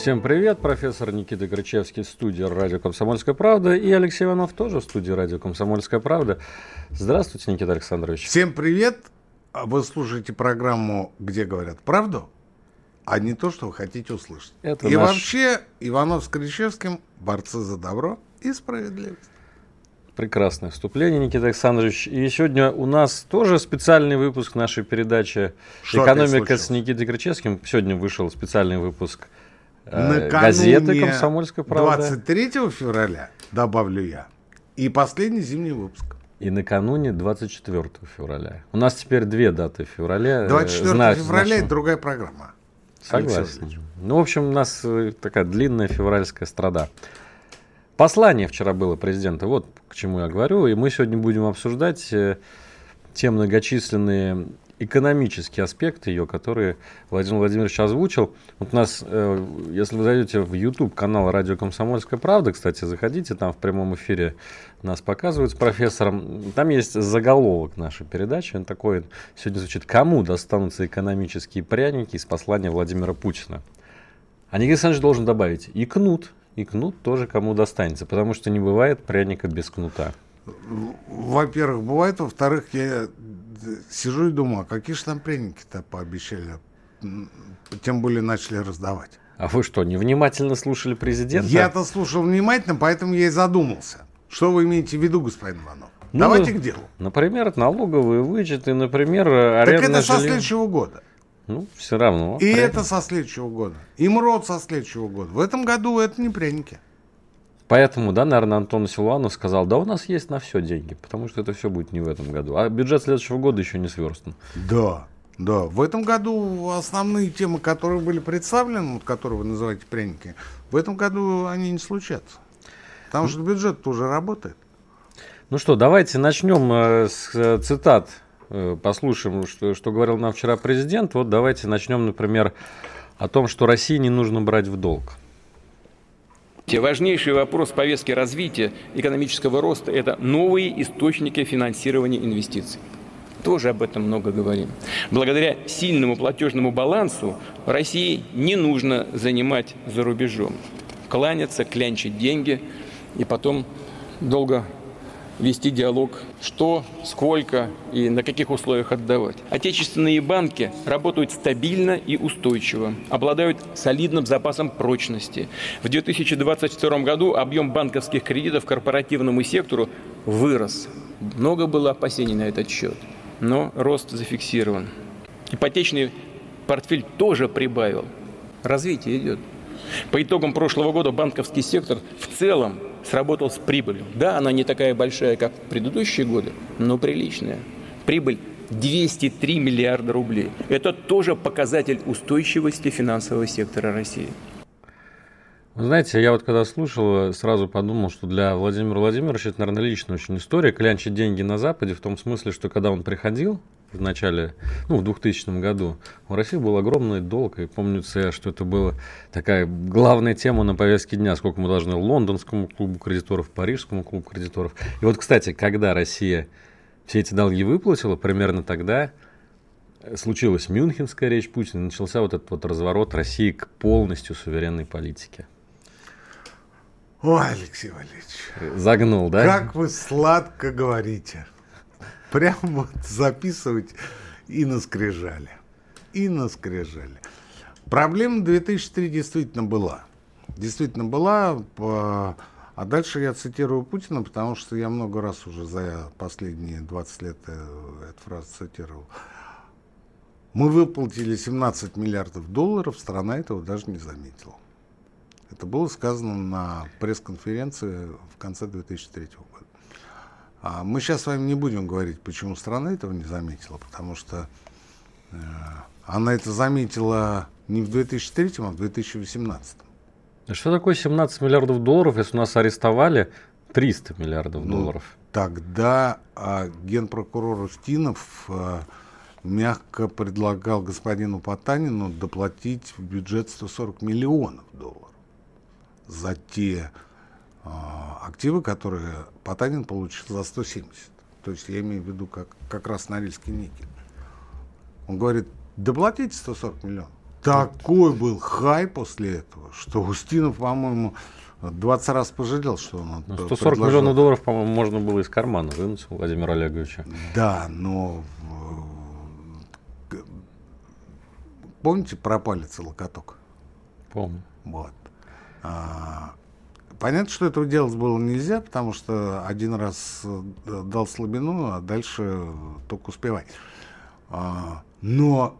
Всем привет, профессор Никита Крычевский, студия «Радио Комсомольская правда» и Алексей Иванов тоже в студии «Радио Комсомольская правда». Здравствуйте, Никита Александрович. Всем привет. Вы слушаете программу «Где говорят правду», а не то, что вы хотите услышать. Это и наш... вообще Иванов с Кричевским – борцы за добро и справедливость. Прекрасное вступление, Никита Александрович. И сегодня у нас тоже специальный выпуск нашей передачи Что «Экономика с Никитой Кричевским». Сегодня вышел специальный выпуск – Э, газеты «Комсомольская правда». 23 февраля, добавлю я, и последний зимний выпуск. И накануне 24 февраля. У нас теперь две даты в феврале. 24 Знаю, февраля это другая программа. Согласен. Ну, в общем, у нас э, такая длинная февральская страда. Послание вчера было президента, вот к чему я говорю. И мы сегодня будем обсуждать э, те многочисленные экономические аспекты ее, которые Владимир Владимирович озвучил. Вот у нас, э, если вы зайдете в YouTube канал Радио Комсомольская правда, кстати, заходите, там в прямом эфире нас показывают с профессором. Там есть заголовок нашей передачи. Он такой сегодня звучит «Кому достанутся экономические пряники из послания Владимира Путина?» А Никита Александрович должен добавить «И кнут». И кнут тоже кому достанется, потому что не бывает пряника без кнута. Во-первых, бывает. Во-вторых, я сижу и думаю, а какие же там пряники-то пообещали? Тем более начали раздавать. А вы что, невнимательно слушали президента? Я-то слушал внимательно, поэтому я и задумался. Что вы имеете в виду, господин Иванов? Ну, Давайте к делу. Например, налоговые вычеты, например, арендное Так это со следующего года. Ну, все равно. И прям. это со следующего года. И МРОД со следующего года. В этом году это не пряники. Поэтому, да, наверное, Антон Силуанов сказал, да у нас есть на все деньги, потому что это все будет не в этом году. А бюджет следующего года еще не сверстан. Да, да. В этом году основные темы, которые были представлены, вот, которые вы называете пряники, в этом году они не случатся. Потому что бюджет тоже работает. Ну что, давайте начнем э, с э, цитат. Э, послушаем, что, что говорил нам вчера президент. Вот давайте начнем, например, о том, что России не нужно брать в долг. Важнейший вопрос повестки развития экономического роста – это новые источники финансирования инвестиций. Тоже об этом много говорим. Благодаря сильному платежному балансу России не нужно занимать за рубежом. Кланяться, клянчить деньги и потом долго вести диалог, что, сколько и на каких условиях отдавать. Отечественные банки работают стабильно и устойчиво, обладают солидным запасом прочности. В 2022 году объем банковских кредитов корпоративному сектору вырос. Много было опасений на этот счет, но рост зафиксирован. Ипотечный портфель тоже прибавил. Развитие идет. По итогам прошлого года банковский сектор в целом сработал с прибылью. Да, она не такая большая, как в предыдущие годы, но приличная. Прибыль 203 миллиарда рублей. Это тоже показатель устойчивости финансового сектора России. Вы знаете, я вот когда слушал, сразу подумал, что для Владимира Владимировича это, наверное, личная очень история. Клянчить деньги на Западе в том смысле, что когда он приходил в начале, ну, в 2000 году, у России был огромный долг, и помнится, что это была такая главная тема на повестке дня, сколько мы должны лондонскому клубу кредиторов, парижскому клубу кредиторов. И вот, кстати, когда Россия все эти долги выплатила, примерно тогда случилась Мюнхенская речь Путина, начался вот этот вот разворот России к полностью суверенной политике. Ой, Алексей Валерьевич. Загнул, да? Как вы сладко говорите. Прям вот записывать и на скрижали. И на скрижали. Проблема 2003 действительно была. Действительно была. А дальше я цитирую Путина, потому что я много раз уже за последние 20 лет э, эту фразу цитировал. Мы выплатили 17 миллиардов долларов, страна этого даже не заметила. Это было сказано на пресс-конференции в конце 2003 года. А мы сейчас с вами не будем говорить, почему страна этого не заметила, потому что э, она это заметила не в 2003, а в 2018. Что такое 17 миллиардов долларов, если у нас арестовали 300 миллиардов ну, долларов? Тогда а, генпрокурор Устинов а, мягко предлагал господину Потанину доплатить в бюджет 140 миллионов долларов за те а, активы, которые Потанин получил за 170. То есть я имею в виду как, как раз Норильский никель. Он говорит, доплатите 140 миллионов. Такой был хай после этого, что Устинов, по-моему, 20 раз пожалел, что он ну, 140 предложил. миллионов долларов, по-моему, можно было из кармана вынуть у Владимира Олеговича. Да, но помните про палец и локоток? Помню. Вот. А, понятно, что этого делать было нельзя, потому что один раз э, дал слабину, а дальше только успевай. А, но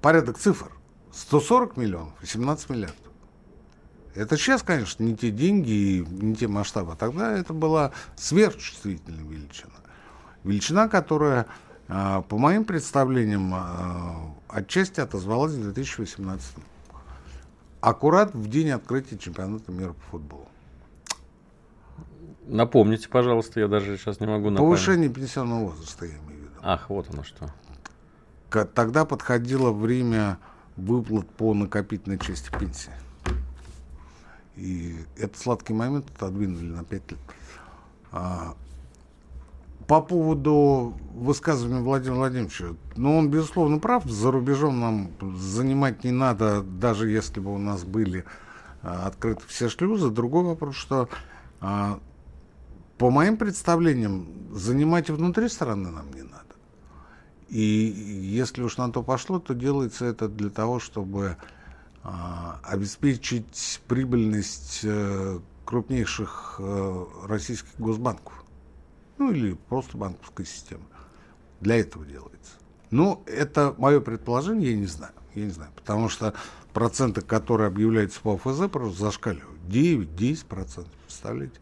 порядок цифр. 140 миллионов и 17 миллиардов. Это сейчас, конечно, не те деньги и не те масштабы. А тогда это была сверхчувствительная величина. Величина, которая, а, по моим представлениям, отчасти отозвалась в 2018 Аккурат в день открытия чемпионата мира по футболу. Напомните, пожалуйста, я даже сейчас не могу напомнить. Повышение пенсионного возраста, я имею в виду. Ах, вот оно что. Тогда подходило время выплат по накопительной части пенсии. И этот сладкий момент отодвинули на 5 лет. А, по поводу высказывания Владимира Владимировича, ну, он, безусловно, прав. За рубежом нам занимать не надо, даже если бы у нас были а, открыты все шлюзы. Другой вопрос, что а, по моим представлениям, занимать внутри страны нам не надо. И если уж на то пошло, то делается это для того, чтобы а, обеспечить прибыльность э, крупнейших э, российских госбанков. Ну или просто банковской системы. Для этого делается. Ну, это мое предположение, я не знаю. Я не знаю, потому что проценты, которые объявляются по ФЗ, просто зашкаливают. 9-10%, представляете?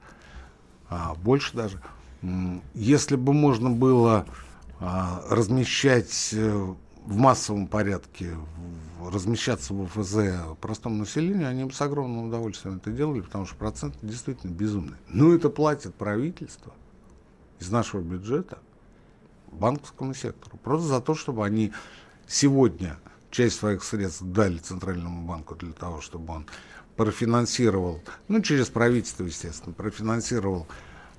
А, больше даже. Если бы можно было а, размещать э, в массовом порядке, размещаться в ФЗ простому населению, они бы с огромным удовольствием это делали, потому что процент действительно безумный. Ну, это платит правительство из нашего бюджета банковскому сектору. Просто за то, чтобы они сегодня часть своих средств дали Центральному банку для того, чтобы он профинансировал, ну, через правительство, естественно, профинансировал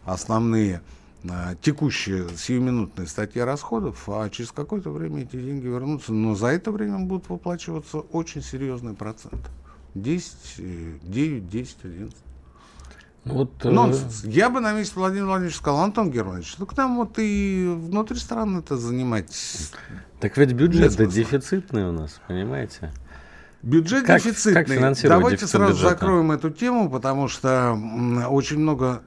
основные Э, текущие сиюминутные статьи расходов, а через какое-то время эти деньги вернутся. Но за это время будут выплачиваться очень серьезные проценты. 10, 9, 10, 11. Вот, э, Нонсенс. Я бы на месте Владимира Владимировича сказал, Антон Германович, ну к нам вот и внутри страны это занимать. Так ведь бюджет да дефицитный у нас, понимаете? Бюджет как, дефицитный. Как Давайте сразу бюджета? закроем эту тему, потому что очень много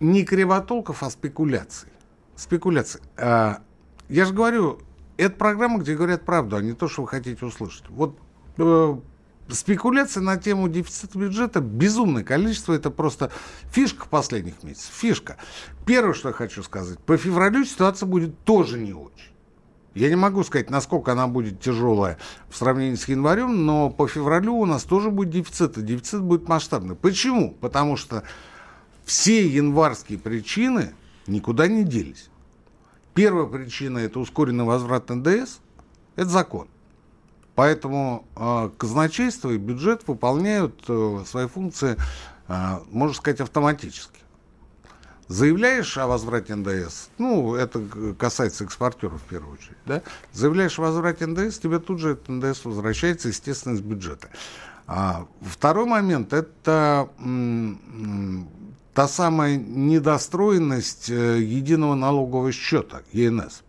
не кривотолков, а спекуляций. Спекуляций. А, я же говорю, это программа, где говорят правду, а не то, что вы хотите услышать. Вот э, спекуляции на тему дефицита бюджета безумное количество. Это просто фишка последних месяцев. Фишка. Первое, что я хочу сказать. По февралю ситуация будет тоже не очень. Я не могу сказать, насколько она будет тяжелая в сравнении с январем, но по февралю у нас тоже будет дефицит, и дефицит будет масштабный. Почему? Потому что все январские причины никуда не делись. Первая причина – это ускоренный возврат НДС, это закон. Поэтому э, казначейство и бюджет выполняют э, свои функции, э, можно сказать, автоматически. Заявляешь о возврате НДС, ну, это касается экспортеров в первую очередь, да? Заявляешь о возврате НДС, тебе тут же этот НДС возвращается, естественно, из бюджета. А, второй момент – это та самая недостроенность э, единого налогового счета, ЕНС.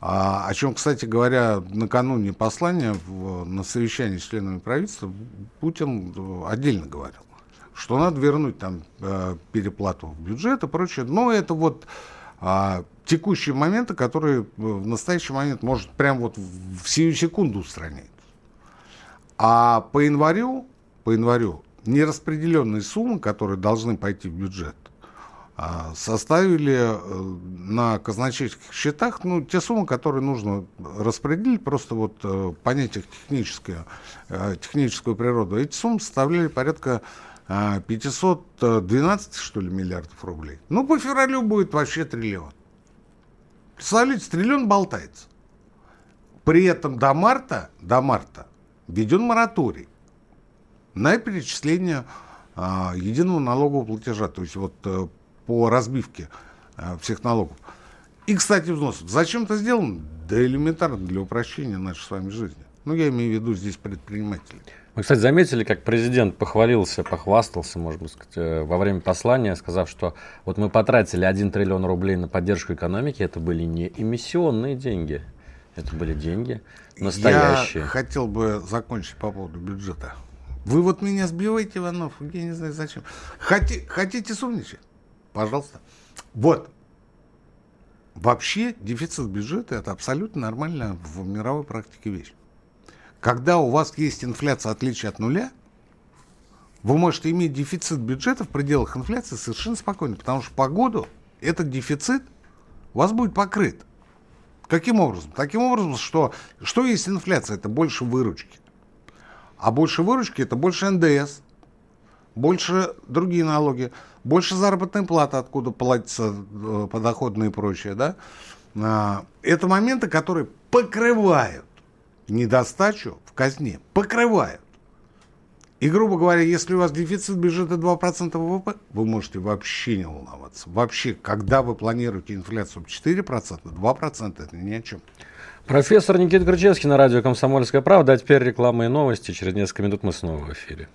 А, о чем, кстати говоря, накануне послания в, на совещании с членами правительства Путин э, отдельно говорил, что надо вернуть там э, переплату в бюджет и прочее. Но это вот а, текущие моменты, которые в настоящий момент может прям вот в сию секунду устранить. А по январю, по январю нераспределенные суммы, которые должны пойти в бюджет, а, составили э, на казначейских счетах ну, те суммы, которые нужно распределить, просто вот э, понять их техническую, э, техническую природу. Эти суммы составляли порядка 512, что ли, миллиардов рублей. Ну, по февралю будет вообще триллион. Представляете, триллион болтается. При этом до марта, до марта введен мораторий на перечисление а, единого налогового платежа. То есть вот по разбивке э, всех налогов. И, кстати, взносов. Зачем это сделано? Да элементарно для упрощения нашей с вами жизни. Ну, я имею в виду здесь предпринимателей. Вы, кстати, заметили, как президент похвалился, похвастался, может быть, э, во время послания, сказав, что вот мы потратили 1 триллион рублей на поддержку экономики, это были не эмиссионные деньги, это были деньги настоящие. Я хотел бы закончить по поводу бюджета. Вы вот меня сбиваете, Иванов, я не знаю зачем. Хоти, хотите сумничать? Пожалуйста. Вот. Вообще дефицит бюджета это абсолютно нормальная в мировой практике вещь. Когда у вас есть инфляция отличие от нуля, вы можете иметь дефицит бюджета в пределах инфляции совершенно спокойно, потому что по году этот дефицит у вас будет покрыт. Каким образом? Таким образом, что, что есть инфляция? Это больше выручки. А больше выручки это больше НДС, больше другие налоги, больше заработной платы, откуда платится э, подоходные и прочее, да, а, это моменты, которые покрывают недостачу в казне, покрывают. И, грубо говоря, если у вас дефицит бюджета 2% ВВП, вы можете вообще не волноваться. Вообще, когда вы планируете инфляцию 4%, 2% это ни о чем. Профессор Никита Крычевский на радио «Комсомольская правда». А теперь реклама и новости. Через несколько минут мы снова в эфире.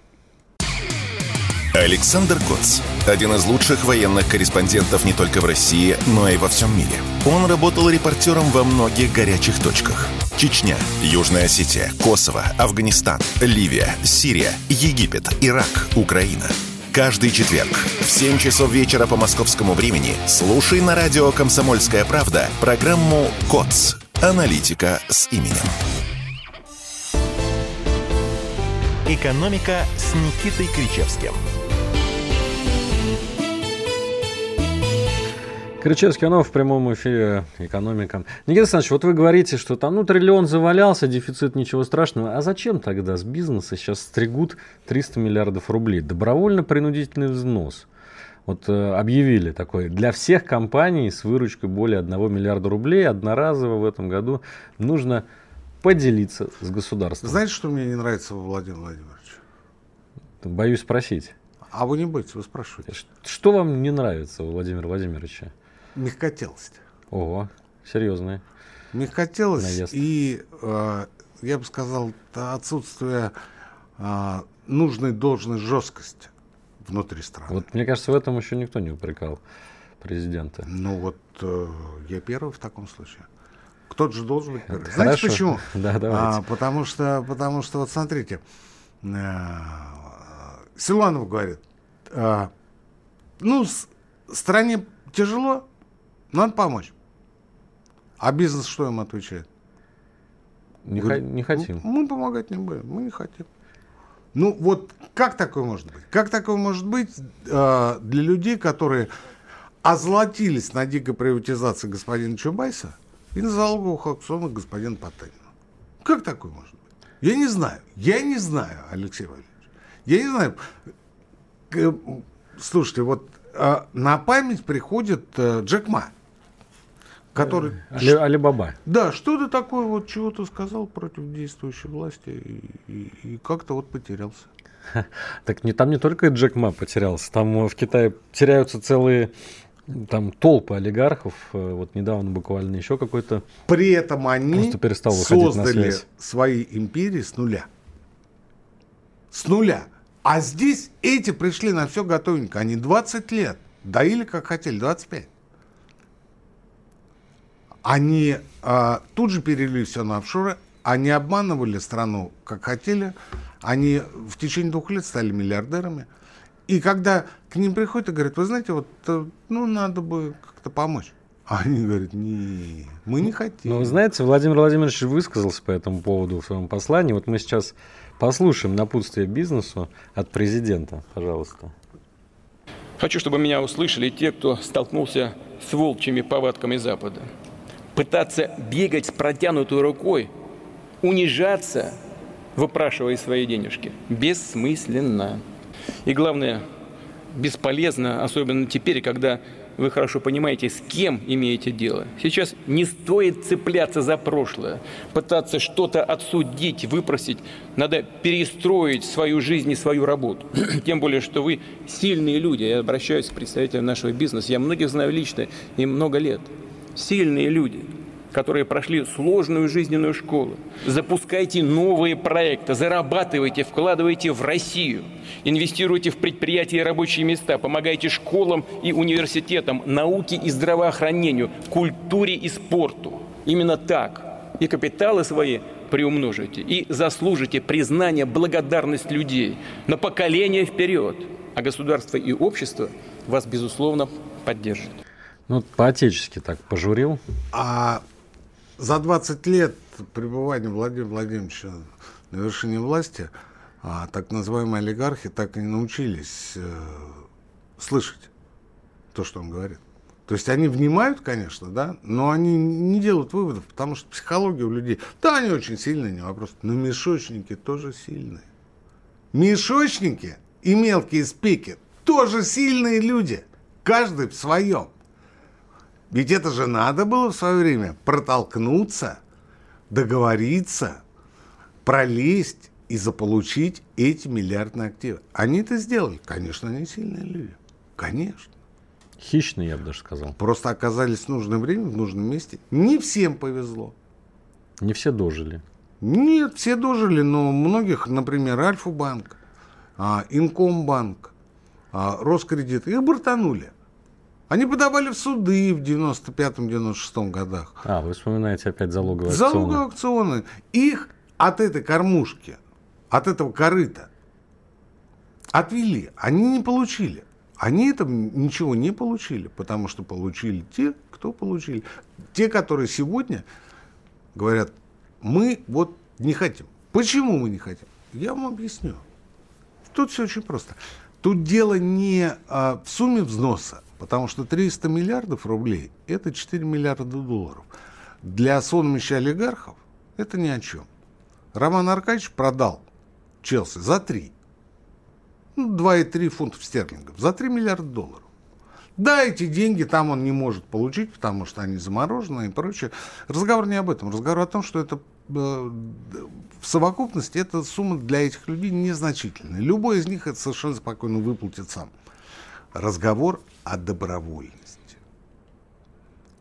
Александр Коц. Один из лучших военных корреспондентов не только в России, но и во всем мире. Он работал репортером во многих горячих точках. Чечня, Южная Осетия, Косово, Афганистан, Ливия, Сирия, Египет, Ирак, Украина. Каждый четверг в 7 часов вечера по московскому времени слушай на радио «Комсомольская правда» программу «КОЦ. Аналитика с именем». «Экономика» с Никитой Кричевским – Кричевский Анов в прямом эфире «Экономика». Никита Александрович, вот вы говорите, что там ну, триллион завалялся, дефицит, ничего страшного. А зачем тогда с бизнеса сейчас стригут 300 миллиардов рублей? Добровольно-принудительный взнос. Вот э, объявили такой, для всех компаний с выручкой более 1 миллиарда рублей одноразово в этом году нужно поделиться с государством. Знаете, что мне не нравится во Владимире Владимировиче? Боюсь спросить. А вы не боитесь, вы спрашиваете. Что вам не нравится у Владимира Владимировича? Мягкотелость. Ого, серьезная. Мягкотелость Наезд. и, э, я бы сказал, отсутствие э, нужной должной жесткости внутри страны. Вот мне кажется, в этом еще никто не упрекал президента. Ну вот э, я первый в таком случае. Кто-то же должен быть первый. Знаете Хорошо. почему? Да, давайте. А, потому что, потому что вот смотрите, э, Силуанов говорит, э, ну, с, стране тяжело, надо помочь. А бизнес что им отвечает? Не, Говорит, не хотим. Мы, помогать не будем, мы не хотим. Ну вот как такое может быть? Как такое может быть э, для людей, которые озолотились на дикой приватизации господина Чубайса и на залоговых аукционах господина Потанина? Как такое может быть? Я не знаю. Я не знаю, Алексей Валерьевич. Я не знаю. Слушайте, вот э, на память приходит э, Джек Ма который... Али, Алибаба. Да, что-то такое вот чего-то сказал против действующей власти и, и, и как-то вот потерялся. Так не, там не только Джек Ма потерялся, там в Китае теряются целые там толпы олигархов. Э, вот недавно буквально еще какой-то... При этом они создали свои империи с нуля. С нуля. А здесь эти пришли на все готовенько. Они 20 лет доили как хотели, 25. Они а, тут же перевели все на офшоры, они обманывали страну, как хотели, они в течение двух лет стали миллиардерами. И когда к ним приходят и говорят, вы знаете, вот, э, ну, надо бы как-то помочь. А они говорят, не, мы не хотим. Ну, вы знаете, Владимир Владимирович высказался по этому поводу в своем послании. Вот мы сейчас послушаем напутствие бизнесу от президента, пожалуйста. Хочу, чтобы меня услышали те, кто столкнулся с волчьими повадками Запада. Пытаться бегать с протянутой рукой, унижаться, выпрашивая свои денежки, бессмысленно. И главное, бесполезно, особенно теперь, когда вы хорошо понимаете, с кем имеете дело. Сейчас не стоит цепляться за прошлое, пытаться что-то отсудить, выпросить. Надо перестроить свою жизнь и свою работу. Тем более, что вы сильные люди. Я обращаюсь к представителям нашего бизнеса. Я многих знаю лично, им много лет. Сильные люди – которые прошли сложную жизненную школу. Запускайте новые проекты, зарабатывайте, вкладывайте в Россию, инвестируйте в предприятия и рабочие места, помогайте школам и университетам, науке и здравоохранению, культуре и спорту. Именно так. И капиталы свои приумножите, и заслужите признание, благодарность людей на поколение вперед. А государство и общество вас, безусловно, поддержат. Ну, по-отечески так пожурил. А за 20 лет пребывания Владимира Владимировича на вершине власти а, так называемые олигархи так и не научились э, слышать то, что он говорит. То есть они внимают, конечно, да, но они не делают выводов, потому что психология у людей, да, они очень сильные, не вопрос, но мешочники тоже сильные. Мешочники и мелкие спики тоже сильные люди, каждый в своем. Ведь это же надо было в свое время протолкнуться, договориться, пролезть и заполучить эти миллиардные активы. Они это сделали. Конечно, они сильные люди. Конечно. Хищные, я бы даже сказал. Просто оказались в нужное время, в нужном месте. Не всем повезло. Не все дожили. Нет, все дожили, но многих, например, Альфа-банк, а, Инкомбанк, а, Роскредит, их бортанули. Они подавали в суды в 95-96 годах. А, вы вспоминаете опять залоговые акционы. Залоговые акционы. Их от этой кормушки, от этого корыта отвели. Они не получили. Они это ничего не получили, потому что получили те, кто получили. Те, которые сегодня говорят, мы вот не хотим. Почему мы не хотим? Я вам объясню. Тут все очень просто. Тут дело не а, в сумме взноса, потому что 300 миллиардов рублей – это 4 миллиарда долларов. Для сонмища олигархов это ни о чем. Роман Аркадьевич продал Челси за 3. Ну, 2,3 фунтов стерлингов. За 3 миллиарда долларов. Да, эти деньги там он не может получить, потому что они заморожены и прочее. Разговор не об этом. Разговор о том, что это э, в совокупности эта сумма для этих людей незначительная. Любой из них это совершенно спокойно выплатит сам. Разговор о добровольности.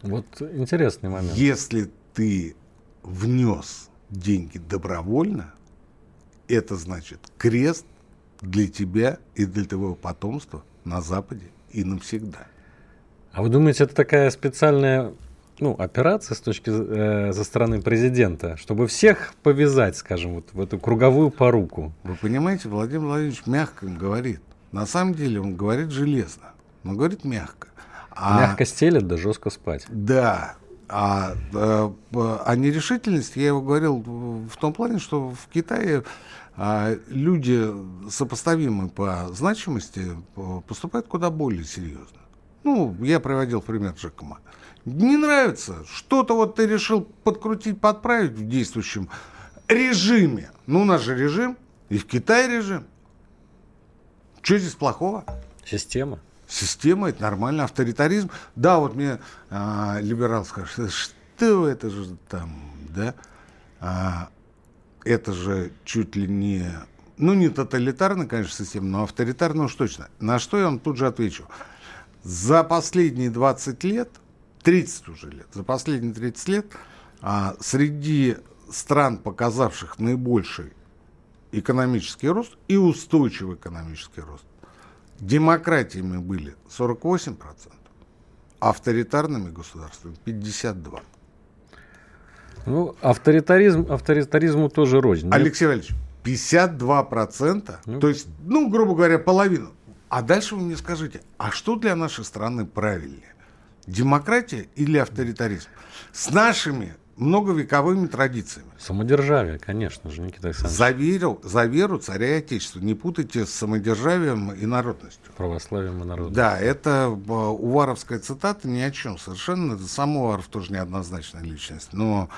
Вот интересный момент. Если ты внес деньги добровольно, это значит крест для тебя и для твоего потомства на Западе и навсегда. А вы думаете, это такая специальная ну, операция с точки э, со стороны президента, чтобы всех повязать, скажем, вот в эту круговую поруку. Вы понимаете, Владимир Владимирович мягко говорит. На самом деле он говорит железно, но говорит мягко. А, мягко стелет, да жестко спать. Да. А, а, а нерешительность, я его говорил в том плане, что в Китае а, люди, сопоставимые по значимости, поступают куда более серьезно. Ну, я приводил пример Джекома не нравится, что-то вот ты решил подкрутить, подправить в действующем режиме. Ну, у нас же режим, и в Китае режим. Что здесь плохого? Система. Система, это нормально, авторитаризм. Да, вот мне а, либерал скажет, что это же там, да? А, это же чуть ли не, ну, не тоталитарная, конечно, система, но авторитарная уж точно. На что я вам тут же отвечу. За последние 20 лет 30 уже лет, за последние 30 лет а, среди стран, показавших наибольший экономический рост и устойчивый экономический рост, демократиями были 48%, авторитарными государствами 52%. Ну, авторитаризм, авторитаризму тоже рознь. Алексей Валерьевич, 52%, ну, то есть, ну, грубо говоря, половину. А дальше вы мне скажите, а что для нашей страны правильнее? Демократия или авторитаризм? С нашими многовековыми традициями. Самодержавие, конечно же, Никита Александрович. За, веру, за веру царя и отечества. Не путайте с самодержавием и народностью. Православием и народом. Да, это э, уваровская цитата ни о чем совершенно. Сам Уваров тоже неоднозначная личность. Но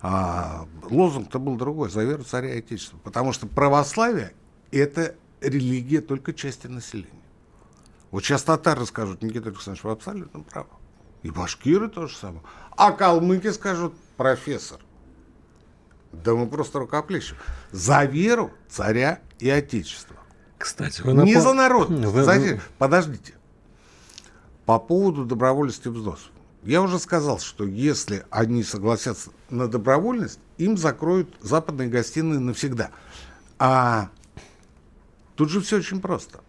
а, лозунг-то был другой. За веру царя и отечества. Потому что православие – это религия только части населения. Вот сейчас татары скажут, Никита Александрович, вы абсолютно правы. И башкиры тоже самое. А калмыки скажут, профессор. Да мы просто рукоплещем. За веру царя и отечества. Кстати, вы Не напом- за народ. Вы- Знаете, подождите. По поводу добровольности взносов. Я уже сказал, что если они согласятся на добровольность, им закроют западные гостиные навсегда. А тут же все очень просто.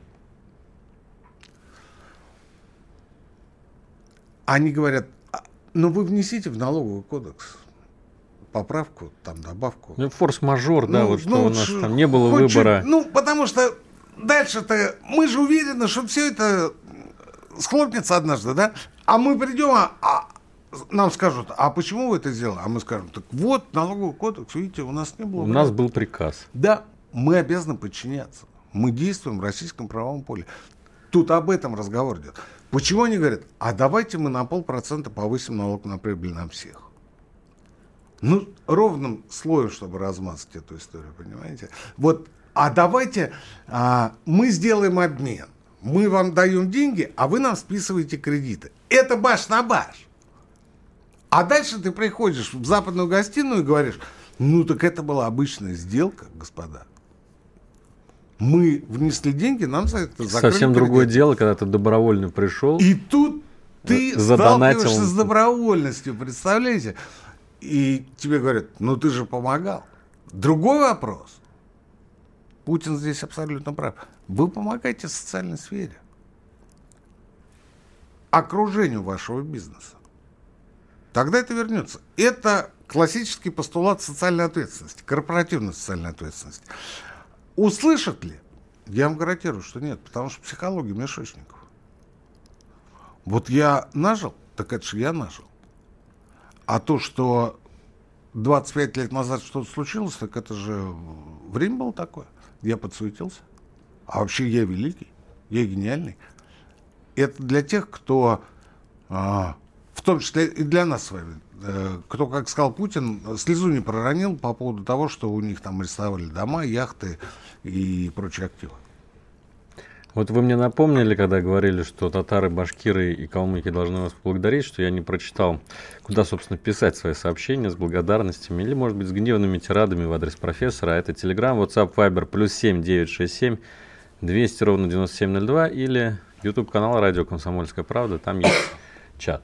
Они говорят, «А, ну вы внесите в налоговый кодекс поправку, там добавку. Ну, форс-мажор, да, вот что ну, у нас ш- там не было выбора. чуть- ну, потому что дальше-то мы же уверены, что все это схлопнется однажды, да? А мы придем, а, а нам скажут, а почему вы это сделали? А мы скажем, так вот, налоговый кодекс, видите, у нас не было. У выбора». нас был приказ. Да, мы обязаны подчиняться. Мы действуем в российском правовом поле. Тут об этом разговор идет. Почему они говорят, а давайте мы на полпроцента повысим налог на прибыль на всех? Ну, ровным слоем, чтобы размазать эту историю, понимаете? Вот, а давайте а, мы сделаем обмен. Мы вам даем деньги, а вы нам списываете кредиты. Это баш на баш. А дальше ты приходишь в западную гостиную и говоришь, ну так это была обычная сделка, господа. Мы внесли деньги, нам за это закрыли Совсем другое кредит. дело, когда ты добровольно пришел. И тут ты Задонатил. сталкиваешься с добровольностью, представляете? И тебе говорят, ну ты же помогал. Другой вопрос. Путин здесь абсолютно прав. Вы помогаете социальной сфере. Окружению вашего бизнеса. Тогда это вернется. Это классический постулат социальной ответственности, корпоративной социальной ответственности. Услышат ли? Я вам гарантирую, что нет, потому что психология мешочников. Вот я нажил, так это же я нажил. А то, что 25 лет назад что-то случилось, так это же время было такое. Я подсуетился. А вообще я великий, я гениальный. Это для тех, кто, а, в том числе и для нас с вами, кто, как сказал Путин, слезу не проронил по поводу того, что у них там арестовали дома, яхты и прочие активы. Вот вы мне напомнили, когда говорили, что татары, башкиры и калмыки должны вас поблагодарить, что я не прочитал, куда, собственно, писать свои сообщения с благодарностями или, может быть, с гневными тирадами в адрес профессора. А это Telegram, WhatsApp, Viber, плюс 7 967 200 ровно 9702 или YouTube канал Радио Комсомольская правда, там есть чат.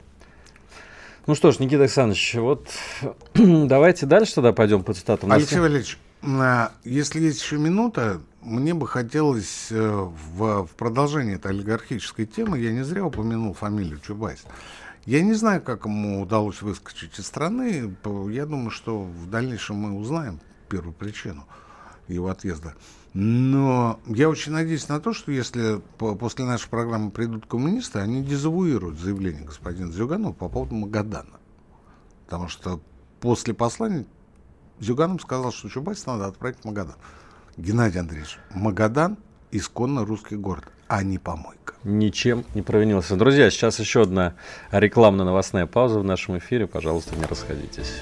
Ну что ж, Никита Александрович, вот давайте дальше тогда пойдем по цитатам. Алексей Валерьевич, а, если есть еще минута, мне бы хотелось э, в, в продолжении этой олигархической темы, я не зря упомянул фамилию Чубайс. Я не знаю, как ему удалось выскочить из страны. Я думаю, что в дальнейшем мы узнаем первую причину его отъезда. Но я очень надеюсь на то, что если по- после нашей программы придут коммунисты, они дезавуируют заявление господина Зюганова по поводу Магадана. Потому что после послания Зюганов сказал, что Чубайс надо отправить в Магадан. Геннадий Андреевич, Магадан – исконно русский город, а не помойка. ничем не провинился. Друзья, сейчас еще одна рекламно-новостная пауза в нашем эфире. Пожалуйста, не расходитесь.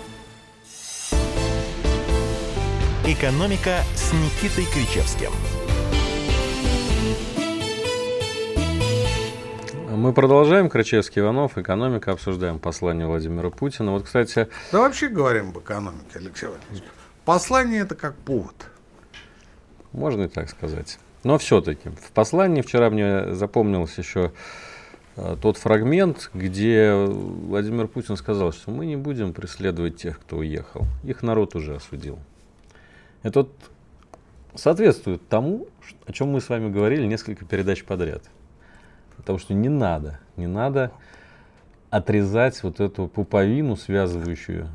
«Экономика» с Никитой Кричевским. Мы продолжаем. Крачевский Иванов, экономика, обсуждаем послание Владимира Путина. Вот, кстати, Да вообще говорим об экономике, Алексей Валерьевич. Послание – это как повод. можно и так сказать. Но все-таки в послании вчера мне запомнилась еще э, тот фрагмент, где Владимир Путин сказал, что мы не будем преследовать тех, кто уехал. Их народ уже осудил. Это вот соответствует тому, о чем мы с вами говорили несколько передач подряд. Потому что не надо, не надо отрезать вот эту пуповину, связывающую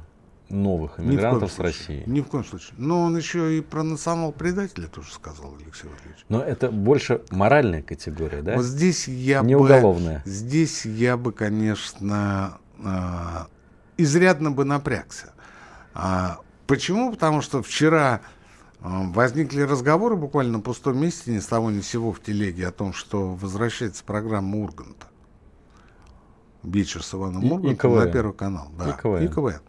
новых иммигрантов с Россией. Ни в коем случае. Но он еще и про национал-предателя тоже сказал, Алексей Валерьевич. Но это больше моральная категория, да? Вот здесь я Не бы... уголовная. Здесь я бы, конечно, а, изрядно бы напрягся. А, Почему? Потому что вчера возникли разговоры буквально на пустом месте, ни с того ни с сего в телеге, о том, что возвращается программа Урганта. Вечер с Иваном И- Ургантом на Первый канал. Да. И КВН. И КВН.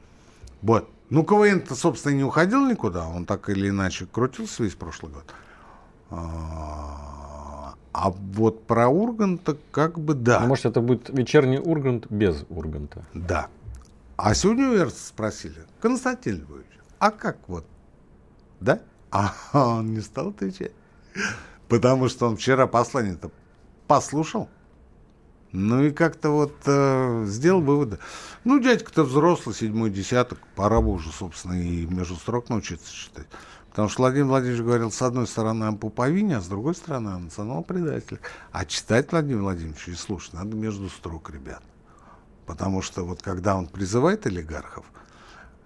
Вот. Ну, КВН-то, собственно, не уходил никуда. Он так или иначе крутился весь прошлый год. А, а вот про Урганта как бы да. Ну, может, это будет вечерний Ургант без Урганта. Да. А сегодня у Эрца спросили, Константин Львович, а как вот? Да? А он не стал отвечать. Потому что он вчера послание-то послушал. Ну и как-то вот э, сделал выводы. Ну, дядька-то взрослый, седьмой десяток, пора бы уже, собственно, и между строк научиться читать. Потому что Владимир Владимирович говорил, с одной стороны, о пуповине, а с другой стороны, о национал-предателе. А читать Владимир Владимирович и слушать надо между строк, ребят. Потому что вот когда он призывает олигархов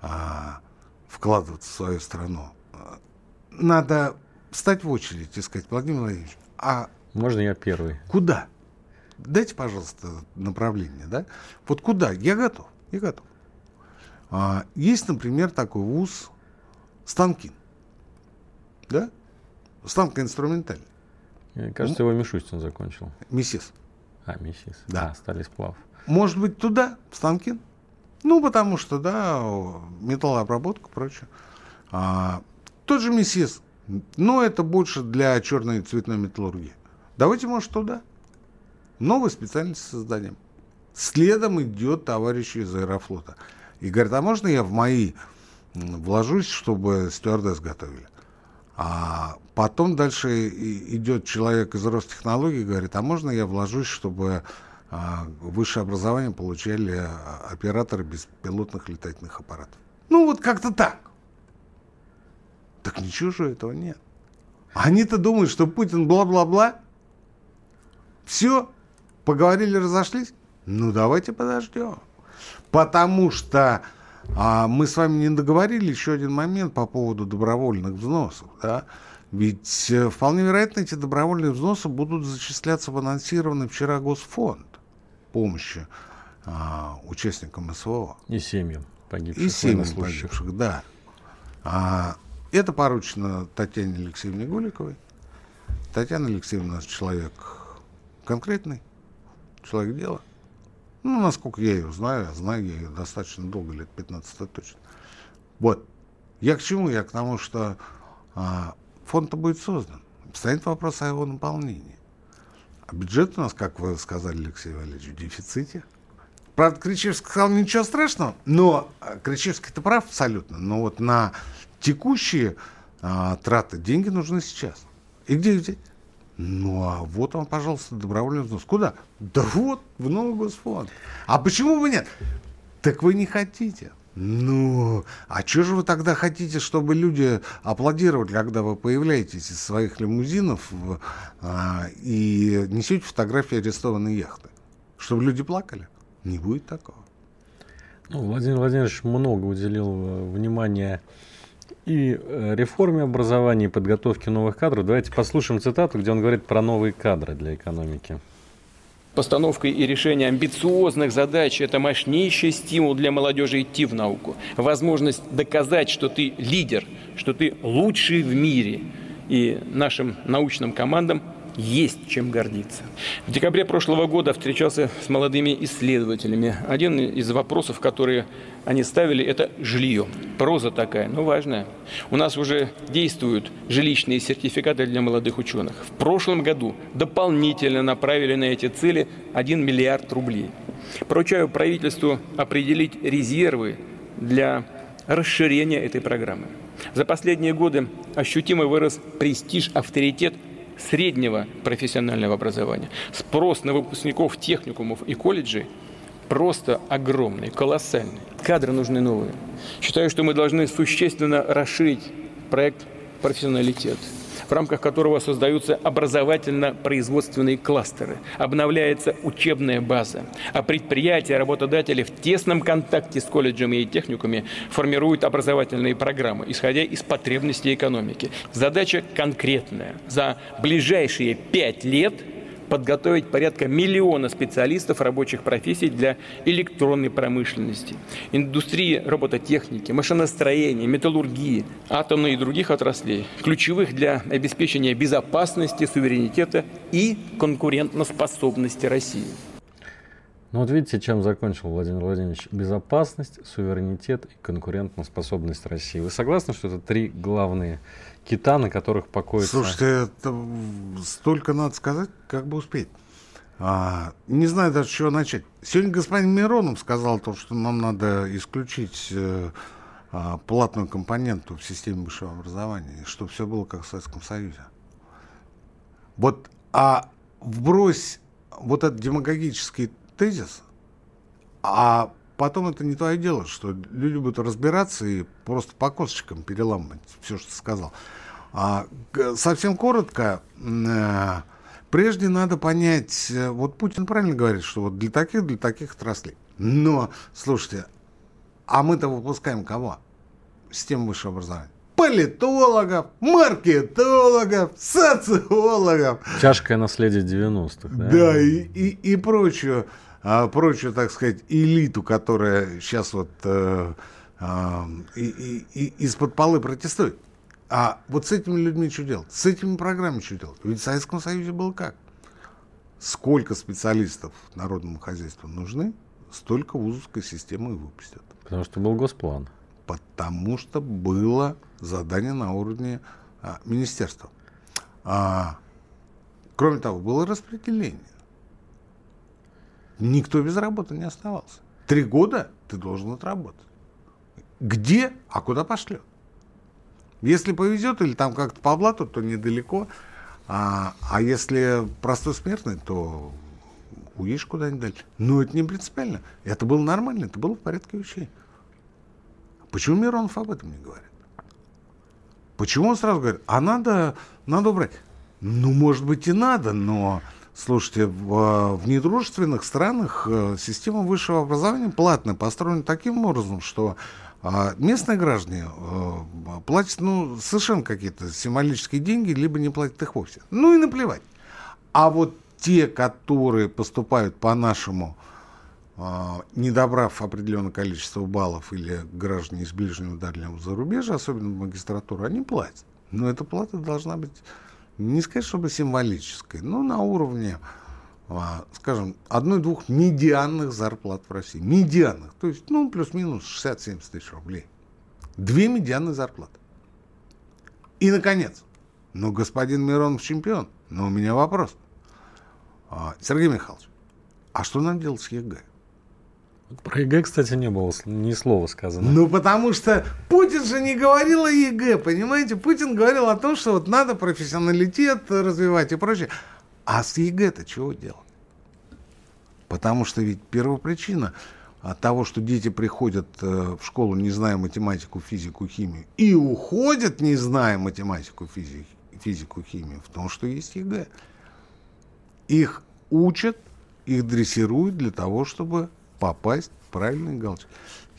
а, вкладываться в свою страну, а, надо встать в очередь и сказать, Владимир Владимирович, а Можно я первый? куда? Дайте, пожалуйста, направление, да? Вот куда? Я готов, я готов. А, есть, например, такой вуз Станкин, да? Станкоинструментальный, Мне кажется, его Мишустин закончил. МИСИС. А, Миссис. Да. А, стали сплав. Может быть, туда, в Станкин? Ну, потому что, да, металлообработка и прочее. А, тот же МИСИС, но это больше для черной и цветной металлургии. Давайте, может, туда. Новую специальность создадим. Следом идет товарищ из Аэрофлота. И говорит, а можно я в мои вложусь, чтобы стюардесс готовили? А потом дальше идет человек из Ростехнологий и говорит, а можно я вложусь, чтобы а, высшее образование получали операторы беспилотных летательных аппаратов? Ну, вот как-то так. Так ничего же этого нет. Они-то думают, что Путин бла-бла-бла. Все, поговорили, разошлись. Ну, давайте подождем. Потому что а, мы с вами не договорили еще один момент по поводу добровольных взносов. Да? Ведь э, вполне вероятно, эти добровольные взносы будут зачисляться в анонсированный вчера Госфонд помощи а, участникам СВО. И семьям погибших И семьям погибших, да. А, это поручено Татьяне Алексеевне Голиковой. Татьяна Алексеевна у нас человек конкретный, человек дела. Ну, насколько я ее знаю, знаю я ее достаточно долго, лет 15 точно. Вот. Я к чему? Я к тому, что а, фонд-то будет создан. Стоит вопрос о его наполнении. А бюджет у нас, как вы сказали, Алексей Валерьевич, в дефиците. Правда, Кричевский сказал, ничего страшного, но а, Кричевский-то прав абсолютно. Но вот на текущие а, траты деньги нужны сейчас. И где их взять? Ну, а вот вам, пожалуйста, добровольный взнос. Куда? Да вот, в новый госфонд. А почему бы нет? Так вы не хотите. Ну, а что же вы тогда хотите, чтобы люди аплодировали, когда вы появляетесь из своих лимузинов а, и несете фотографии арестованной яхты? Чтобы люди плакали? Не будет такого. Ну, Владимир Владимирович много уделил э, внимания и э, реформе образования, и подготовке новых кадров. Давайте послушаем цитату, где он говорит про новые кадры для экономики. Постановка и решение амбициозных задач – это мощнейший стимул для молодежи идти в науку. Возможность доказать, что ты лидер, что ты лучший в мире. И нашим научным командам есть чем гордиться. В декабре прошлого года встречался с молодыми исследователями. Один из вопросов, которые они ставили, это жилье. Проза такая, но важная. У нас уже действуют жилищные сертификаты для молодых ученых. В прошлом году дополнительно направили на эти цели 1 миллиард рублей. Поручаю правительству определить резервы для расширения этой программы. За последние годы ощутимо вырос престиж, авторитет среднего профессионального образования. Спрос на выпускников техникумов и колледжей просто огромный, колоссальный. Кадры нужны новые. Считаю, что мы должны существенно расширить проект «Профессионалитет» в рамках которого создаются образовательно-производственные кластеры, обновляется учебная база, а предприятия, работодатели в тесном контакте с колледжами и техниками формируют образовательные программы, исходя из потребностей экономики. Задача конкретная. За ближайшие пять лет – подготовить порядка миллиона специалистов рабочих профессий для электронной промышленности, индустрии робототехники, машиностроения, металлургии, атомной и других отраслей, ключевых для обеспечения безопасности, суверенитета и конкурентоспособности России. Ну вот видите, чем закончил Владимир Владимирович. Безопасность, суверенитет и конкурентоспособность России. Вы согласны, что это три главные кита, на которых покоится... Слушайте, это столько надо сказать, как бы успеть. А, не знаю даже, с чего начать. Сегодня господин Миронов сказал то, что нам надо исключить э, а, платную компоненту в системе высшего образования, чтобы все было как в Советском Союзе. Вот, а вбрось вот этот демагогический тезис, а потом это не твое дело, что люди будут разбираться и просто по косточкам переламывать все, что ты сказал. А, совсем коротко, э, прежде надо понять, э, вот Путин правильно говорит, что вот для таких, для таких отраслей. Но, слушайте, а мы-то выпускаем кого? Систему высшего образования политологов, маркетологов, социологов. Тяжкое наследие 90-х. Да, да и, и, и прочую а, прочую, так сказать, элиту, которая сейчас вот э, э, и, и, из-под полы протестует. А вот с этими людьми что делать? С этими программами что делать? Ведь в Советском Союзе было как? Сколько специалистов народному хозяйству нужны, столько вузовской системы и выпустят. Потому что был госплан. Потому что было задание на уровне а, министерства. А, кроме того, было распределение никто без работы не оставался. Три года ты должен отработать. Где, а куда пошлет? Если повезет или там как-то по блату, то недалеко. А, а если простой смертный, то уедешь куда-нибудь дальше. Но это не принципиально. Это было нормально, это было в порядке вещей. Почему Миронов об этом не говорит? Почему он сразу говорит, а надо, надо убрать? Ну, может быть, и надо, но Слушайте, в, в недружественных странах э, система высшего образования платная, построена таким образом, что а, местные граждане а, платят ну, совершенно какие-то символические деньги, либо не платят их вовсе. Ну и наплевать. А вот те, которые поступают по-нашему, а, не добрав определенное количество баллов или граждане из ближнего дальнего зарубежья, особенно в магистратуру, они платят. Но эта плата должна быть не сказать, чтобы символической, но на уровне, а, скажем, одной-двух медианных зарплат в России. Медианных, то есть, ну, плюс-минус 60-70 тысяч рублей. Две медианные зарплаты. И, наконец, ну, господин Миронов чемпион, но у меня вопрос. А, Сергей Михайлович, а что нам делать с ЕГЭ? Про ЕГЭ, кстати, не было ни слова сказано. Ну, потому что Путин же не говорил о ЕГЭ, понимаете? Путин говорил о том, что вот надо профессионалитет развивать и прочее. А с ЕГЭ-то чего делать? Потому что ведь первопричина от того, что дети приходят э, в школу, не зная математику, физику, химию, и уходят, не зная математику, физику, физику химию, в том, что есть ЕГЭ. Их учат, их дрессируют для того, чтобы попасть в правильный галочки.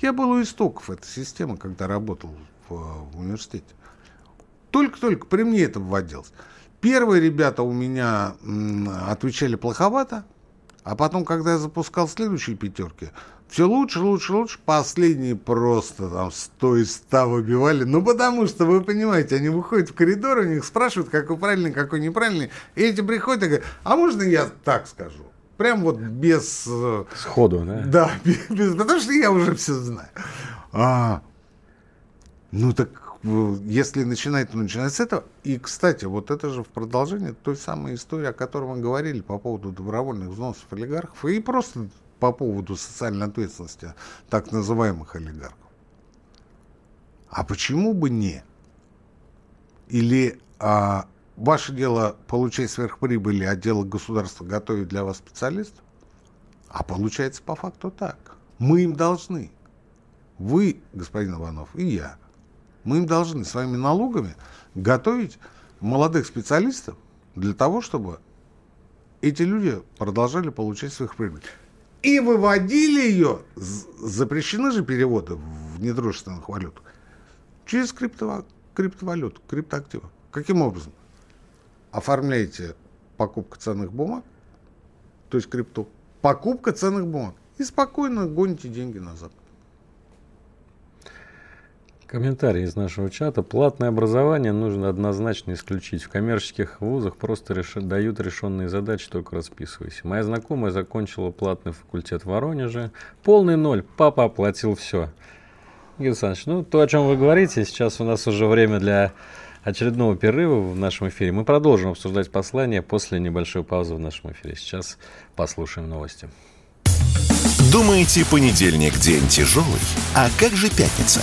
Я был у истоков этой системы, когда работал в, в университете. Только-только при мне это вводилось. Первые ребята у меня отвечали плоховато, а потом, когда я запускал следующие пятерки, все лучше, лучше, лучше. Последние просто там 100 из 100 выбивали. Ну, потому что, вы понимаете, они выходят в коридор, у них спрашивают, какой правильный, какой неправильный. И эти приходят и говорят, а можно я так скажу? Прям вот без... Э, Сходу, да? Да, без, без, потому что я уже все знаю. А, ну так, э, если начинать, то начинать с этого. И, кстати, вот это же в продолжении той самой истории, о которой мы говорили по поводу добровольных взносов олигархов и просто по поводу социальной ответственности так называемых олигархов. А почему бы не? Или а, ваше дело получать сверхприбыли, а дело государства готовить для вас специалистов? А получается по факту так. Мы им должны. Вы, господин Иванов, и я. Мы им должны своими налогами готовить молодых специалистов для того, чтобы эти люди продолжали получать своих прибыль. И выводили ее, запрещены же переводы в недружественных валют, через криптовалюту, криптовалюту, криптоактивы. Каким образом? Оформляете покупку ценных бумаг, то есть крипту, покупка ценных бумаг, и спокойно гоните деньги назад. Комментарий из нашего чата. Платное образование нужно однозначно исключить. В коммерческих вузах просто реш... дают решенные задачи, только расписывайся. Моя знакомая закончила платный факультет в Воронеже. Полный ноль. Папа оплатил все. Игорь Александрович, ну то, о чем вы говорите, сейчас у нас уже время для очередного перерыва в нашем эфире. Мы продолжим обсуждать послание после небольшой паузы в нашем эфире. Сейчас послушаем новости. Думаете, понедельник день тяжелый? А как же пятница?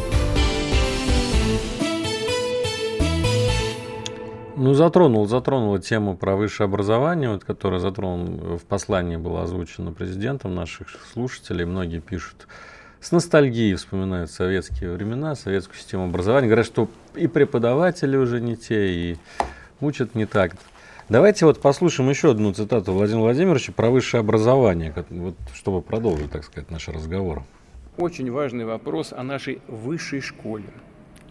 Ну, затронул, затронул тему про высшее образование, вот, которая затронул в послании была озвучена президентом наших слушателей. Многие пишут с ностальгией вспоминают советские времена, советскую систему образования. Говорят, что и преподаватели уже не те, и учат не так. Давайте вот послушаем еще одну цитату Владимира Владимировича про высшее образование, вот, чтобы продолжить, так сказать, наш разговор. Очень важный вопрос о нашей высшей школе.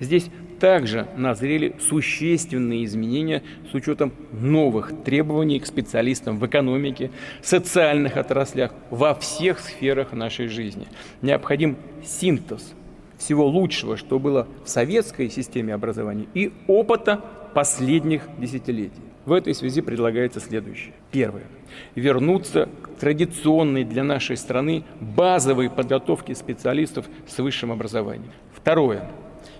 Здесь также назрели существенные изменения с учетом новых требований к специалистам в экономике, социальных отраслях, во всех сферах нашей жизни. Необходим синтез всего лучшего, что было в советской системе образования, и опыта последних десятилетий. В этой связи предлагается следующее. Первое. Вернуться к традиционной для нашей страны базовой подготовке специалистов с высшим образованием. Второе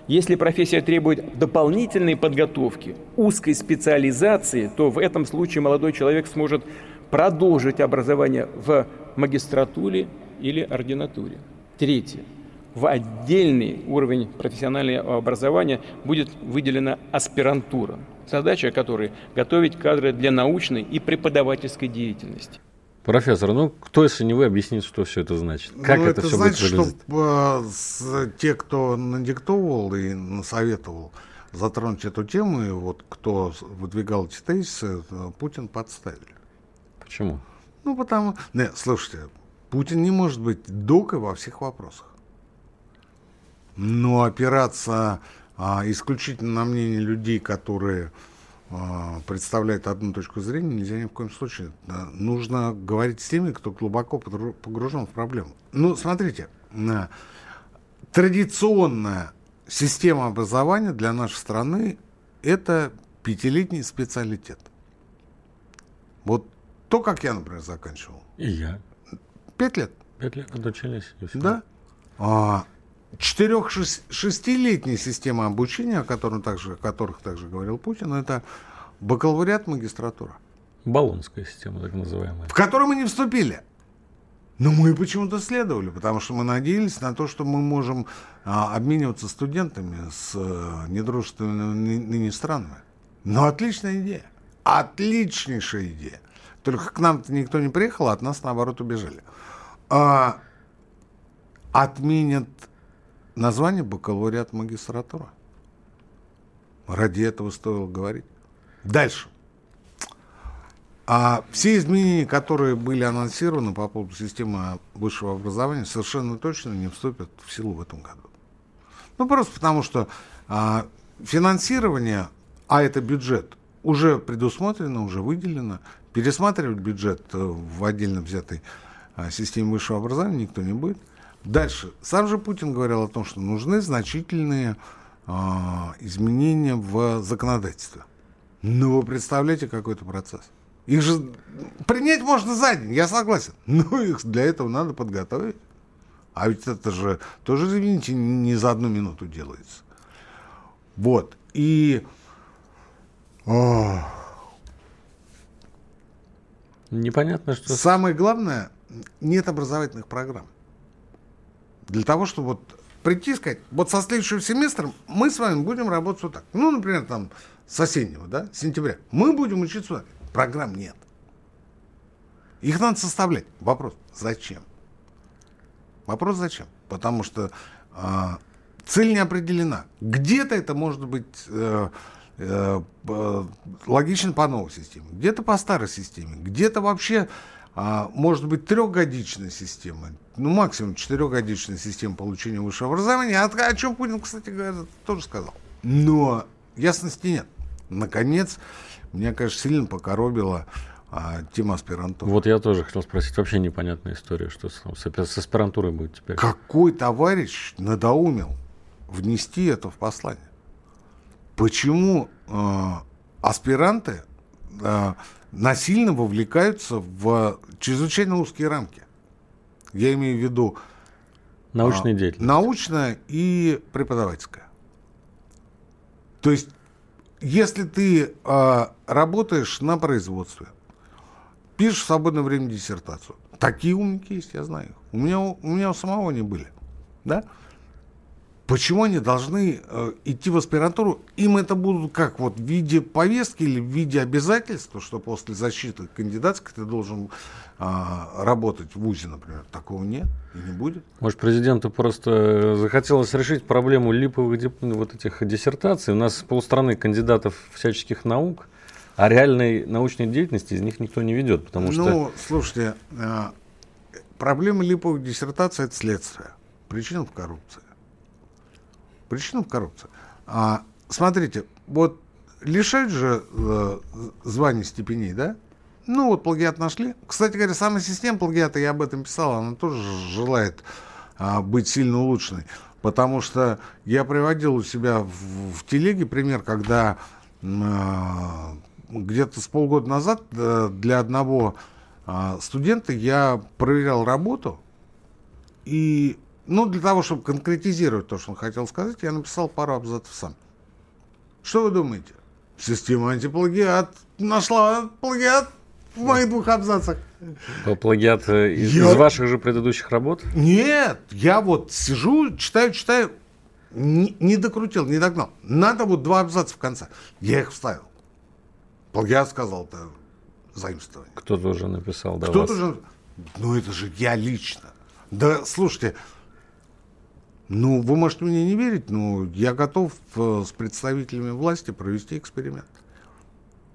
если профессия требует дополнительной подготовки, узкой специализации, то в этом случае молодой человек сможет продолжить образование в магистратуре или ординатуре. Третье. В отдельный уровень профессионального образования будет выделена аспирантура, задача которой – готовить кадры для научной и преподавательской деятельности. Профессор, ну кто, если не вы, объяснит, что все это значит? Как ну, это, это все значит, будет выглядеть? что э, те, кто надиктовывал и насоветовал затронуть эту тему, и вот кто выдвигал эти тезисы, э, Путин подставили. Почему? Ну, потому... Не, слушайте, Путин не может быть докой во всех вопросах. Но опираться а, исключительно на мнение людей, которые а, представляет одну точку зрения, нельзя ни в коем случае. Нужно говорить с теми, кто глубоко погружен в проблему. Ну, смотрите, традиционная система образования для нашей страны – это пятилетний специалитет. Вот то, как я, например, заканчивал. И я. Пять лет. Пять лет отучились. Да. А, четырех-шестилетняя система обучения, о, котором также, о которых также говорил Путин, это бакалавриат, магистратура. Баллонская система, так называемая. В которую мы не вступили. Но мы почему-то следовали, потому что мы надеялись на то, что мы можем а, обмениваться студентами с а, недружественными ныне странами. Но отличная идея. Отличнейшая идея. Только к нам-то никто не приехал, а от нас, наоборот, убежали. А, отменят название бакалавриат магистратура. Ради этого стоило говорить. Дальше. А все изменения, которые были анонсированы по поводу системы высшего образования, совершенно точно не вступят в силу в этом году. Ну, просто потому что а, финансирование, а это бюджет, уже предусмотрено, уже выделено. Пересматривать бюджет э, в отдельно взятой а, системе высшего образования никто не будет. Дальше. Сам же Путин говорил о том, что нужны значительные а, изменения в законодательстве. Ну, вы представляете, какой это процесс? Их же принять можно за день, я согласен. Но их для этого надо подготовить. А ведь это же тоже, извините, не за одну минуту делается. Вот. И... О, Непонятно, что... Самое главное, нет образовательных программ. Для того, чтобы вот прийти и сказать, вот со следующего семестра мы с вами будем работать вот так. Ну, например, там с осеннего, да, сентября. Мы будем учиться. Программ нет. Их надо составлять. Вопрос, зачем? Вопрос зачем? Потому что э, цель не определена. Где-то это может быть э, э, логично по новой системе, где-то по старой системе, где-то вообще э, может быть трехгодичная система, ну максимум четырехгодичная система получения высшего образования, о, о чем Путин, кстати говоря, тоже сказал. Но ясности нет. Наконец, меня, конечно, сильно покоробило а, тема аспирантуры. Вот я тоже хотел спросить, вообще непонятная история, что с, с аспирантурой будет теперь. Какой товарищ надоумил внести это в послание? Почему э, аспиранты э, насильно вовлекаются в чрезвычайно узкие рамки? Я имею в виду Научная а, деятельность. Научная и преподавательская. То есть, если ты а, работаешь на производстве, пишешь в свободное время диссертацию, такие умники есть, я знаю. У меня, у меня у самого они были. Да? Почему они должны э, идти в аспирантуру? Им это будут как вот в виде повестки или в виде обязательства, что после защиты кандидатской ты должен э, работать в ВУЗе, например. Такого нет и не будет. Может, президенту просто захотелось решить проблему липовых дип... вот этих диссертаций. У нас полстраны кандидатов всяческих наук, а реальной научной деятельности из них никто не ведет, потому что... Ну, слушайте, э, проблема липовых диссертаций – это следствие. Причина в коррупции. Причина в коррупции. А, смотрите, вот лишают же э, званий степеней, да? Ну вот плагиат нашли. Кстати говоря, сама система плагиата, я об этом писал, она тоже желает а, быть сильно улучшенной. Потому что я приводил у себя в, в телеге пример, когда а, где-то с полгода назад а, для одного а, студента я проверял работу и ну, для того, чтобы конкретизировать то, что он хотел сказать, я написал пару абзацев сам. Что вы думаете? Система антиплагиат нашла плагиат в моих двух абзацах. Плагиат из, я... из ваших же предыдущих работ? Нет, я вот сижу, читаю, читаю, не, не докрутил, не догнал. Надо вот два абзаца в конце. Я их вставил. Плагиат сказал, это заимствование. Кто-то уже написал, да, Кто-то уже... Ну, это же я лично. Да, слушайте, ну, вы можете мне не верить, но я готов э, с представителями власти провести эксперимент.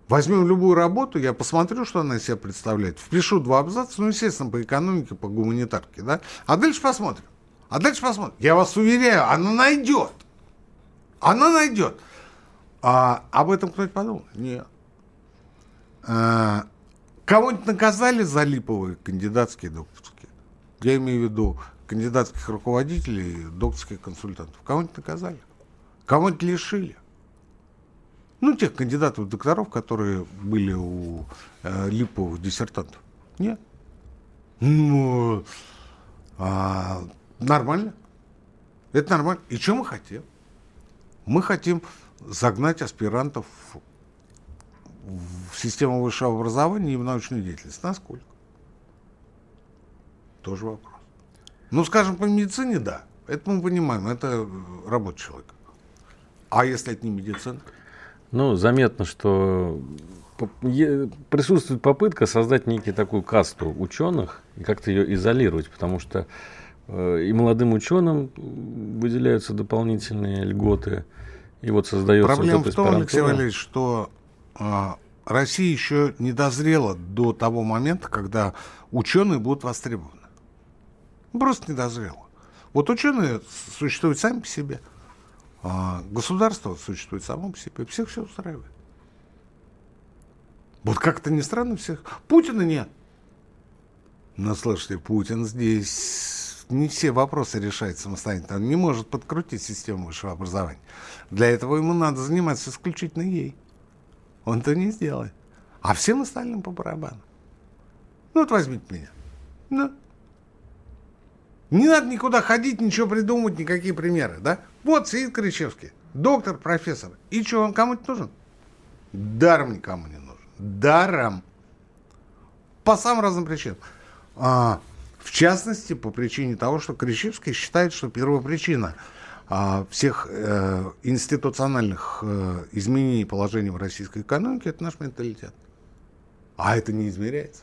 Возьмем любую работу, я посмотрю, что она из себя представляет, впишу два абзаца, ну, естественно, по экономике, по гуманитарке, да, а дальше посмотрим. А дальше посмотрим. Я вас уверяю, она найдет. Она найдет. А об этом кто-нибудь подумал? Нет. А, кого-нибудь наказали за липовые кандидатские докторские? Я имею в виду кандидатских руководителей, докторских консультантов. Кого-нибудь наказали, кого-нибудь лишили. Ну, тех кандидатов докторов, которые были у э, липовых диссертантов. Нет. Ну, а, нормально. Это нормально. И что мы хотим? Мы хотим загнать аспирантов в систему высшего образования и в научную деятельность. Насколько? Тоже вопрос. Ну, скажем, по медицине, да. Это мы понимаем, это рабочий человек. А если это не медицина? Ну, заметно, что присутствует попытка создать некий такую касту ученых и как-то ее изолировать, потому что э, и молодым ученым выделяются дополнительные льготы, и вот создается Проблема вот в том, Алексей Валерьевич, что э, Россия еще не дозрела до того момента, когда ученые будут востребованы. Просто не дозрело. Вот ученые существуют сами по себе. А государство существует само по себе. Всех все устраивает. Вот как-то не странно всех. Путина нет. Но слушайте, Путин здесь не все вопросы решает самостоятельно. Он не может подкрутить систему высшего образования. Для этого ему надо заниматься исключительно ей. Он это не сделает. А всем остальным по барабану. Ну вот возьмите меня. Ну. Не надо никуда ходить, ничего придумывать, никакие примеры, да? Вот сидит Кричевский, доктор, профессор. И что, он кому-то нужен? Даром никому не нужен. Даром. По самым разным причинам. А, в частности, по причине того, что Кричевский считает, что первопричина а, всех э, институциональных э, изменений положения в российской экономике – это наш менталитет. А это не измеряется.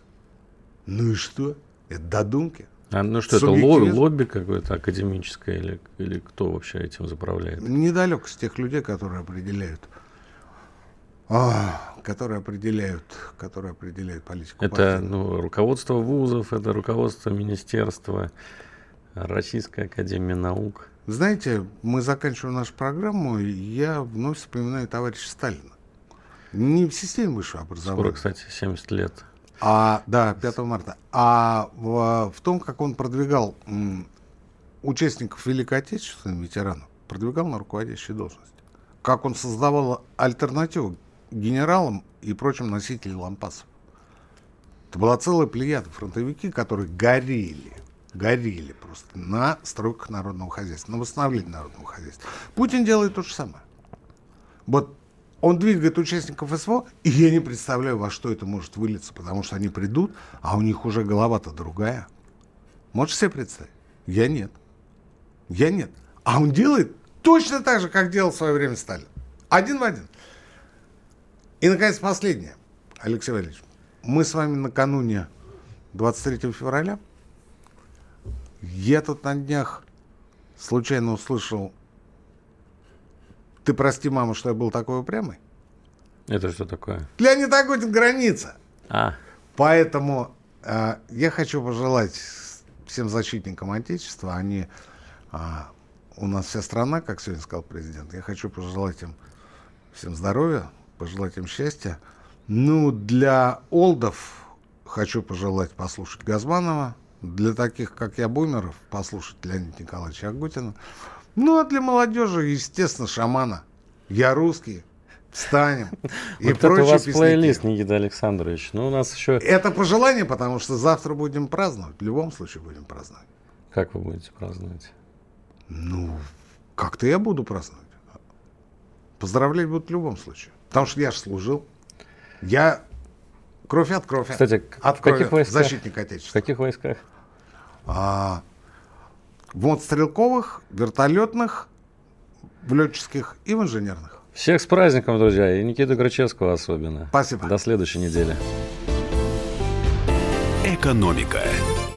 Ну и что? Это додумки. А ну что, это лобби, какое-то академическое или, или кто вообще этим заправляет? Недалеко с тех людей, которые определяют а, которые определяют, которые определяют политику. Это ну, руководство вузов, это руководство министерства, Российской академии наук. Знаете, мы заканчиваем нашу программу, и я вновь вспоминаю товарища Сталина. Не в системе высшего образования. Скоро, кстати, 70 лет. А, да, 5 марта. А в, в том, как он продвигал м, участников Великой Отечественной, ветеранов, продвигал на руководящие должности. Как он создавал альтернативу генералам и прочим носителям лампасов. Это была целая плеяда фронтовики, которые горели, горели просто на стройках народного хозяйства, на восстановлении народного хозяйства. Путин делает то же самое. Вот он двигает участников СВО, и я не представляю, во что это может вылиться, потому что они придут, а у них уже голова-то другая. Можешь себе представить? Я нет. Я нет. А он делает точно так же, как делал в свое время Сталин. Один в один. И, наконец, последнее. Алексей Валерьевич, мы с вами накануне 23 февраля. Я тут на днях случайно услышал ты прости, мама, что я был такой упрямый. Это что такое? Леонид Агутин граница. А. Поэтому э, я хочу пожелать всем защитникам Отечества, они э, у нас вся страна, как сегодня сказал президент, я хочу пожелать им всем здоровья, пожелать им счастья. Ну, для олдов хочу пожелать послушать Газманова. Для таких, как я, бумеров, послушать Леонида Николаевича Агутина. Ну, а для молодежи, естественно, шамана. Я русский. Встанем. И вот это у вас песняки. плейлист, Никита Александрович. Ну, у нас еще... Это пожелание, потому что завтра будем праздновать. В любом случае будем праздновать. Как вы будете праздновать? Ну, как-то я буду праздновать. Поздравлять будут в любом случае. Потому что я же служил. Я кровь от кровь. Кстати, от в каких войсках? Защитник Отечества. В каких войсках? А, в мотострелковых, вертолетных, в летческих и в инженерных. Всех с праздником, друзья, и Никиту Грачевского особенно. Спасибо. До следующей недели. Экономика.